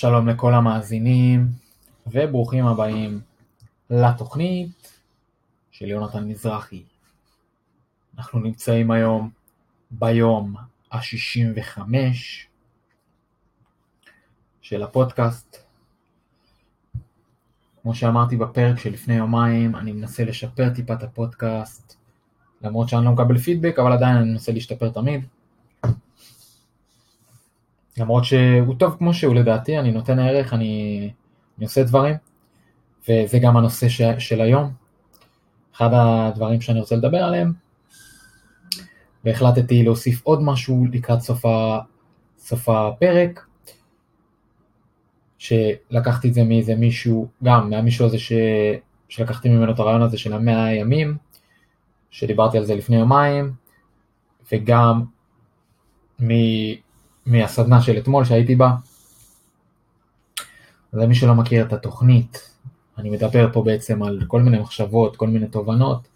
שלום לכל המאזינים, וברוכים הבאים לתוכנית של יונתן מזרחי. אנחנו נמצאים היום ביום ה-65 של הפודקאסט. כמו שאמרתי בפרק שלפני יומיים, אני מנסה לשפר טיפה את הפודקאסט, למרות שאני לא מקבל פידבק, אבל עדיין אני מנסה להשתפר תמיד. למרות שהוא טוב כמו שהוא לדעתי, אני נותן ערך, אני, אני עושה דברים, וזה גם הנושא ש, של היום. אחד הדברים שאני רוצה לדבר עליהם, והחלטתי להוסיף עוד משהו לקראת סוף, ה, סוף הפרק, שלקחתי את זה מאיזה מישהו, גם מהמישהו הזה ש, שלקחתי ממנו את הרעיון הזה של המאה הימים, שדיברתי על זה לפני יומיים, וגם מ... מהסדנה של אתמול שהייתי בה. אז למי שלא מכיר את התוכנית, אני מדבר פה בעצם על כל מיני מחשבות, כל מיני תובנות.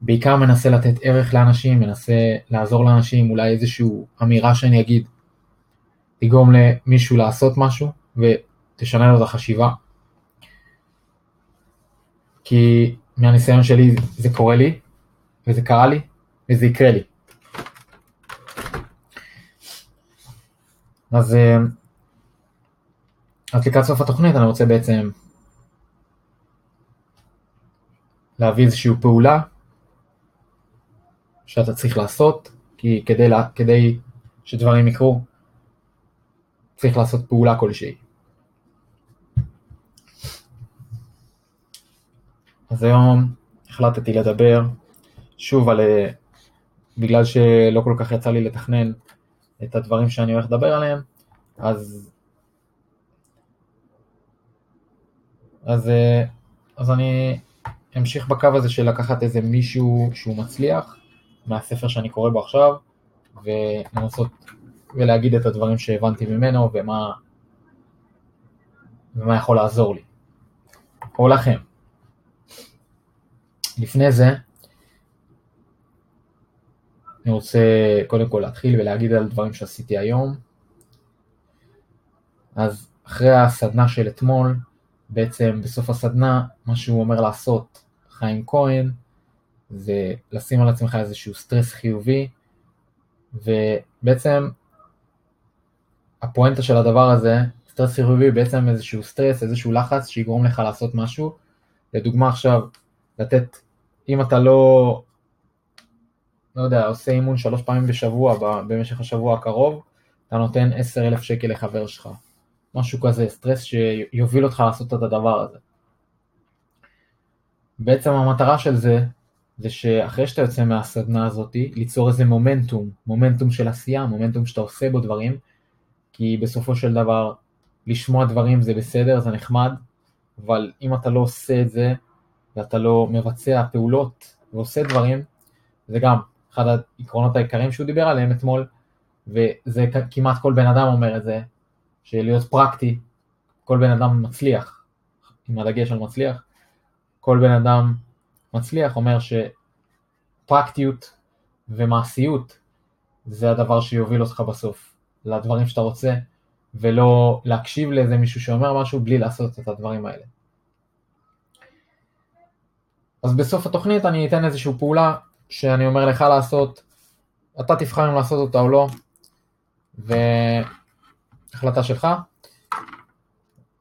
בעיקר מנסה לתת ערך לאנשים, מנסה לעזור לאנשים, אולי איזושהי אמירה שאני אגיד, תגרום למישהו לעשות משהו ותשנה לו את החשיבה. כי מהניסיון שלי זה קורה לי, וזה קרה לי, וזה יקרה לי. אז, אה, אז לקראת סוף התוכנית אני רוצה בעצם להביא איזושהי פעולה שאתה צריך לעשות, כי כדי, כדי שדברים יקרו צריך לעשות פעולה כלשהי. אז היום החלטתי לדבר שוב על, אה, בגלל שלא כל כך יצא לי לתכנן את הדברים שאני הולך לדבר עליהם, אז, אז, אה, אז אני אמשיך בקו הזה של לקחת איזה מישהו שהוא מצליח מהספר שאני קורא בו עכשיו, ולנסות ולהגיד את הדברים שהבנתי ממנו ומה, ומה יכול לעזור לי, או לכם. לפני זה, אני רוצה קודם כל להתחיל ולהגיד על דברים שעשיתי היום. אז אחרי הסדנה של אתמול, בעצם בסוף הסדנה, מה שהוא אומר לעשות, חיים כהן, זה לשים על עצמך איזשהו סטרס חיובי, ובעצם הפואנטה של הדבר הזה, סטרס חיובי בעצם איזשהו סטרס, איזשהו לחץ שיגרום לך לעשות משהו. לדוגמה עכשיו, לתת, אם אתה לא לא יודע, עושה אימון שלוש פעמים בשבוע במשך השבוע הקרוב, אתה נותן עשר אלף שקל לחבר שלך. משהו כזה, סטרס שיוביל אותך לעשות את הדבר הזה. בעצם המטרה של זה, זה שאחרי שאתה יוצא מהסדנה הזאת, ליצור איזה מומנטום, מומנטום של עשייה, מומנטום שאתה עושה בו דברים, כי בסופו של דבר, לשמוע דברים זה בסדר, זה נחמד, אבל אם אתה לא עושה את זה, ואתה לא מבצע פעולות ועושה דברים, זה גם אחד העקרונות העיקריים שהוא דיבר עליהם אתמול, וזה כמעט כל בן אדם אומר את זה, שלהיות פרקטי, כל בן אדם מצליח, עם הדגש על מצליח, כל בן אדם מצליח אומר שפרקטיות ומעשיות זה הדבר שיוביל אותך בסוף לדברים שאתה רוצה, ולא להקשיב לאיזה מישהו שאומר משהו בלי לעשות את הדברים האלה. אז בסוף התוכנית אני אתן איזושהי פעולה שאני אומר לך לעשות, אתה תבחר אם לעשות אותה או לא, והחלטה שלך.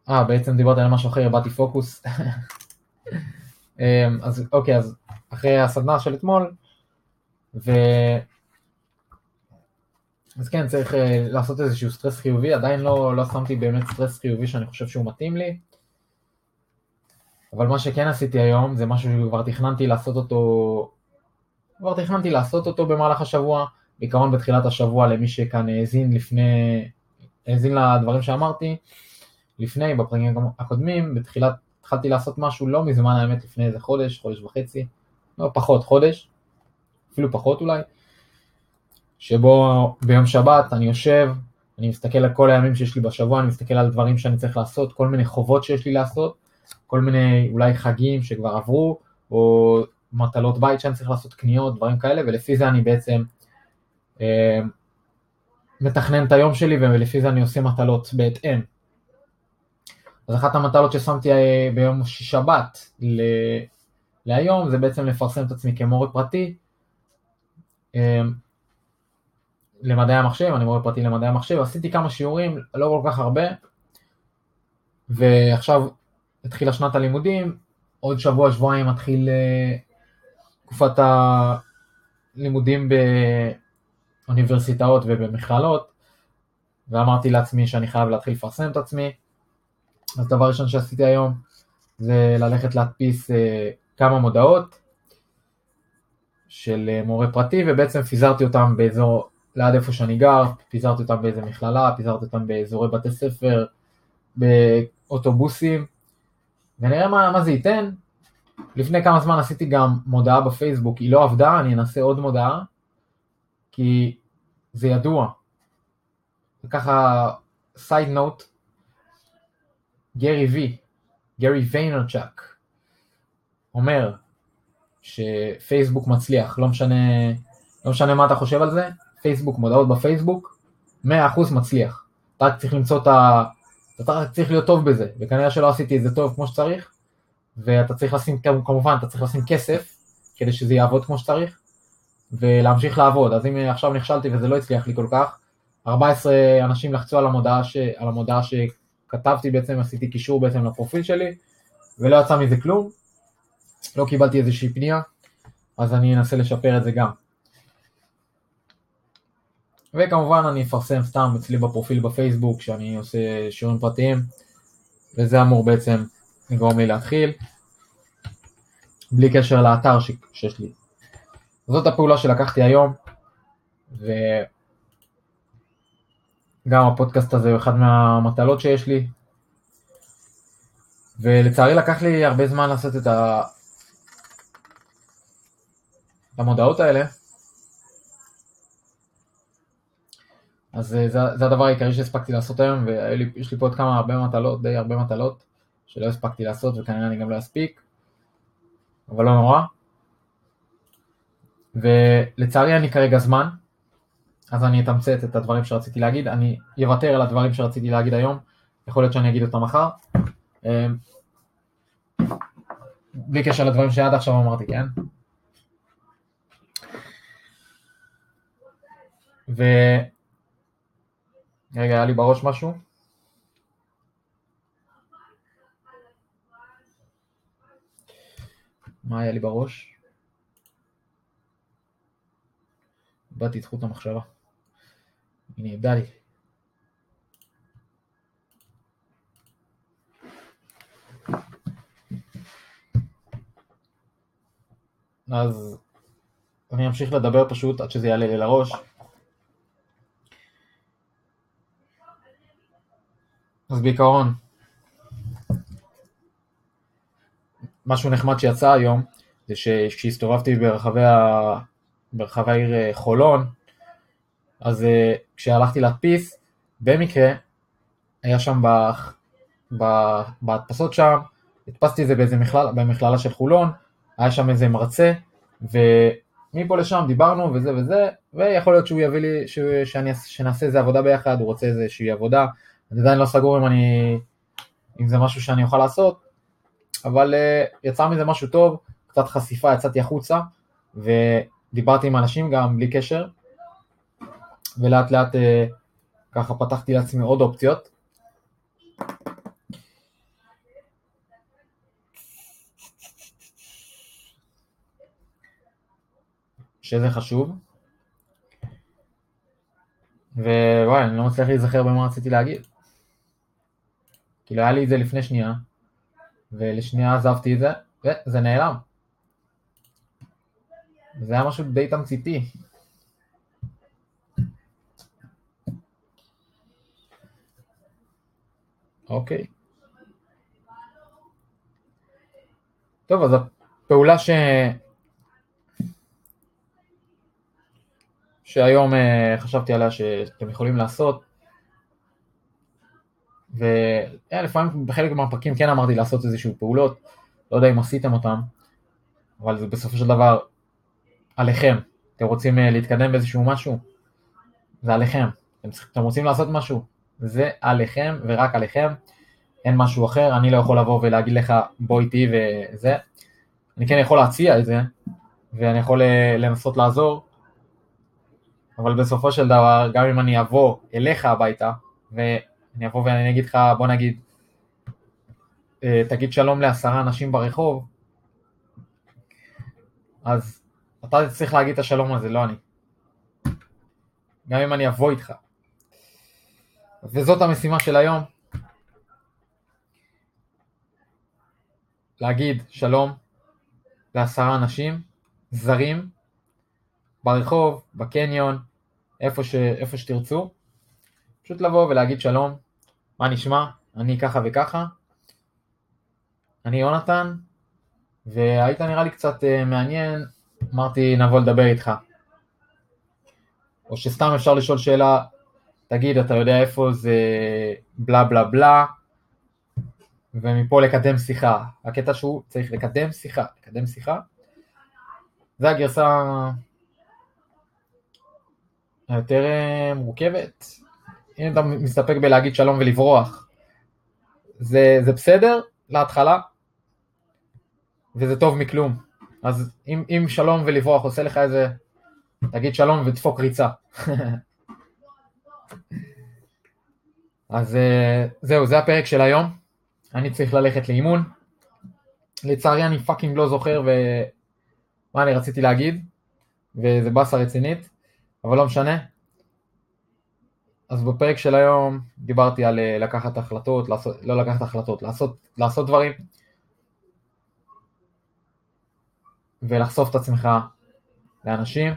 אה, בעצם דיברתי על משהו אחר, איבדתי פוקוס. אמ, אז אוקיי, אז אחרי הסדנה של אתמול, ו... אז כן, צריך uh, לעשות איזשהו סטרס חיובי, עדיין לא, לא שמתי באמת סטרס חיובי שאני חושב שהוא מתאים לי, אבל מה שכן עשיתי היום זה משהו שכבר תכננתי לעשות אותו כבר תכננתי לעשות אותו במהלך השבוע, בעיקרון בתחילת השבוע למי שכאן האזין לפני, האזין לדברים שאמרתי לפני, בפרקים הקודמים, בתחילת, התחלתי לעשות משהו לא מזמן האמת לפני איזה חודש, חודש וחצי, לא פחות, חודש, אפילו פחות אולי, שבו ביום שבת אני יושב, אני מסתכל על כל הימים שיש לי בשבוע, אני מסתכל על דברים שאני צריך לעשות, כל מיני חובות שיש לי לעשות, כל מיני אולי חגים שכבר עברו, או מטלות בית שאני צריך לעשות קניות, דברים כאלה, ולפי זה אני בעצם אה, מתכנן את היום שלי ולפי זה אני עושה מטלות בהתאם. אז אחת המטלות ששמתי אה, ביום שבת ל... להיום זה בעצם לפרסם את עצמי כמורה פרטי אה, למדעי המחשב, אני מורה פרטי למדעי המחשב, עשיתי כמה שיעורים, לא כל כך הרבה, ועכשיו התחילה שנת הלימודים, עוד שבוע, שבועיים מתחיל אה, תקופת הלימודים באוניברסיטאות ובמכללות, ואמרתי לעצמי שאני חייב להתחיל לפרסם את עצמי. אז דבר ראשון שעשיתי היום זה ללכת להדפיס אה, כמה מודעות של אה, מורה פרטי, ובעצם פיזרתי אותם באזור, ליד איפה שאני גר, פיזרתי אותם באיזה מכללה, פיזרתי אותם באזורי בתי ספר, באוטובוסים, ונראה מה, מה זה ייתן. לפני כמה זמן עשיתי גם מודעה בפייסבוק, היא לא עבדה, אני אנסה עוד מודעה, כי זה ידוע. וככה, side note, גרי וי, גרי ויינרצ'אק, אומר שפייסבוק מצליח, לא משנה, לא משנה מה אתה חושב על זה, פייסבוק, מודעות בפייסבוק, 100% מצליח. אתה רק צריך למצוא את ה... אתה רק צריך להיות טוב בזה, וכנראה שלא עשיתי את זה טוב כמו שצריך, ואתה צריך לשים, כמובן, אתה צריך לשים כסף, כדי שזה יעבוד כמו שצריך, ולהמשיך לעבוד. אז אם עכשיו נכשלתי וזה לא הצליח לי כל כך, 14 אנשים לחצו על המודעה, ש... על המודעה שכתבתי בעצם, עשיתי קישור בעצם לפרופיל שלי, ולא יצא מזה כלום, לא קיבלתי איזושהי פנייה, אז אני אנסה לשפר את זה גם. וכמובן אני אפרסם סתם אצלי בפרופיל בפייסבוק שאני עושה שיעורים פרטיים, וזה אמור בעצם לגרום לי להתחיל, בלי קשר לאתר ש... שיש לי. זאת הפעולה שלקחתי היום, וגם הפודקאסט הזה הוא אחד מהמטלות שיש לי, ולצערי לקח לי הרבה זמן לעשות את ה... המודעות האלה, אז אה, זה, זה הדבר העיקרי שהספקתי לעשות היום, ויש לי פה עוד כמה הרבה מטלות, די הרבה מטלות, שלא הספקתי לעשות וכנראה אני גם לא אספיק, אבל לא נורא. ולצערי אני כרגע זמן, אז אני אתמצת את הדברים שרציתי להגיד, אני אוותר על הדברים שרציתי להגיד היום, יכול להיות שאני אגיד אותם מחר. אמ, בלי קשר לדברים שעד עכשיו אמרתי, כן? ו... רגע, היה לי בראש משהו? מה היה לי בראש? איבדתי את חוט המחשבה. הנה, איבדה לי. אז אני אמשיך לדבר פשוט עד שזה יעלה לי לראש. אז בעיקרון, משהו נחמד שיצא היום, זה שכשהסתובבתי ברחבי, ה... ברחבי העיר אה, חולון, אז אה, כשהלכתי להדפיס, במקרה, היה שם ב... ב... בהדפסות שם, הדפסתי את זה באיזה מכללה, במכללה של חולון, היה שם איזה מרצה, ומפה לשם דיברנו וזה וזה, ויכול להיות שהוא יביא לי, ש... שאני... שנעשה איזה עבודה ביחד, הוא רוצה איזושהי עבודה, אני עדיין לא סגור אם אני, אם זה משהו שאני אוכל לעשות, אבל uh, יצא מזה משהו טוב, קצת חשיפה, יצאתי החוצה, ודיברתי עם אנשים גם בלי קשר, ולאט לאט uh, ככה פתחתי לעצמי עוד אופציות. שזה חשוב. ווואי, אני לא מצליח להיזכר במה רציתי להגיד. כאילו היה לי את זה לפני שנייה, ולשנייה עזבתי את זה, וזה נעלם. זה היה משהו די תמציתי. אוקיי. טוב, אז הפעולה ש... שהיום אה, חשבתי עליה שאתם יכולים לעשות, ולפעמים בחלק מהפרקים כן אמרתי לעשות איזשהו פעולות, לא יודע אם עשיתם אותם, אבל זה בסופו של דבר עליכם. אתם רוצים אה, להתקדם באיזשהו משהו? זה עליכם. אתם, אתם רוצים לעשות משהו? זה עליכם ורק עליכם. אין משהו אחר, אני לא יכול לבוא ולהגיד לך בוא איתי וזה. אני כן יכול להציע את זה, ואני יכול אה, לנסות לעזור, אבל בסופו של דבר, גם אם אני אבוא אליך הביתה, ואני אבוא ואני אגיד לך, בוא נגיד, אה, תגיד שלום לעשרה אנשים ברחוב, אז אתה צריך להגיד את השלום הזה, לא אני. גם אם אני אבוא איתך. וזאת המשימה של היום. להגיד שלום לעשרה אנשים זרים ברחוב, בקניון, איפה, ש, איפה שתרצו. פשוט לבוא ולהגיד שלום, מה נשמע? אני ככה וככה. אני יונתן, והיית נראה לי קצת uh, מעניין, אמרתי נבוא לדבר איתך. או שסתם אפשר לשאול שאלה, תגיד, אתה יודע איפה זה בלה בלה בלה, ומפה לקדם שיחה. הקטע שהוא צריך לקדם שיחה, לקדם שיחה. זה הגרסה היותר אה, מורכבת. אם אתה מסתפק בלהגיד שלום ולברוח, זה, זה בסדר להתחלה, וזה טוב מכלום. אז אם, אם שלום ולברוח עושה לך איזה, תגיד שלום ודפוק ריצה. אז אה, זהו, זה הפרק של היום. אני צריך ללכת לאימון. לצערי אני פאקינג לא זוכר ומה אני רציתי להגיד, וזה באסה רצינית, אבל לא משנה. אז בפרק של היום דיברתי על אה, לקחת החלטות, לעשות, לא לקחת החלטות, לעשות, לעשות דברים ולחשוף את עצמך לאנשים.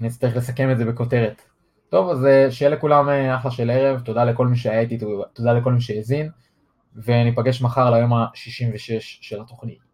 אני אצטרך לסכם את זה בכותרת. טוב, אז אה, שיהיה לכולם אה, אחלה של ערב, תודה לכל מי שהיה איתי, תודה לכל מי שהאזין, וניפגש מחר ליום ה-66 של התוכנית.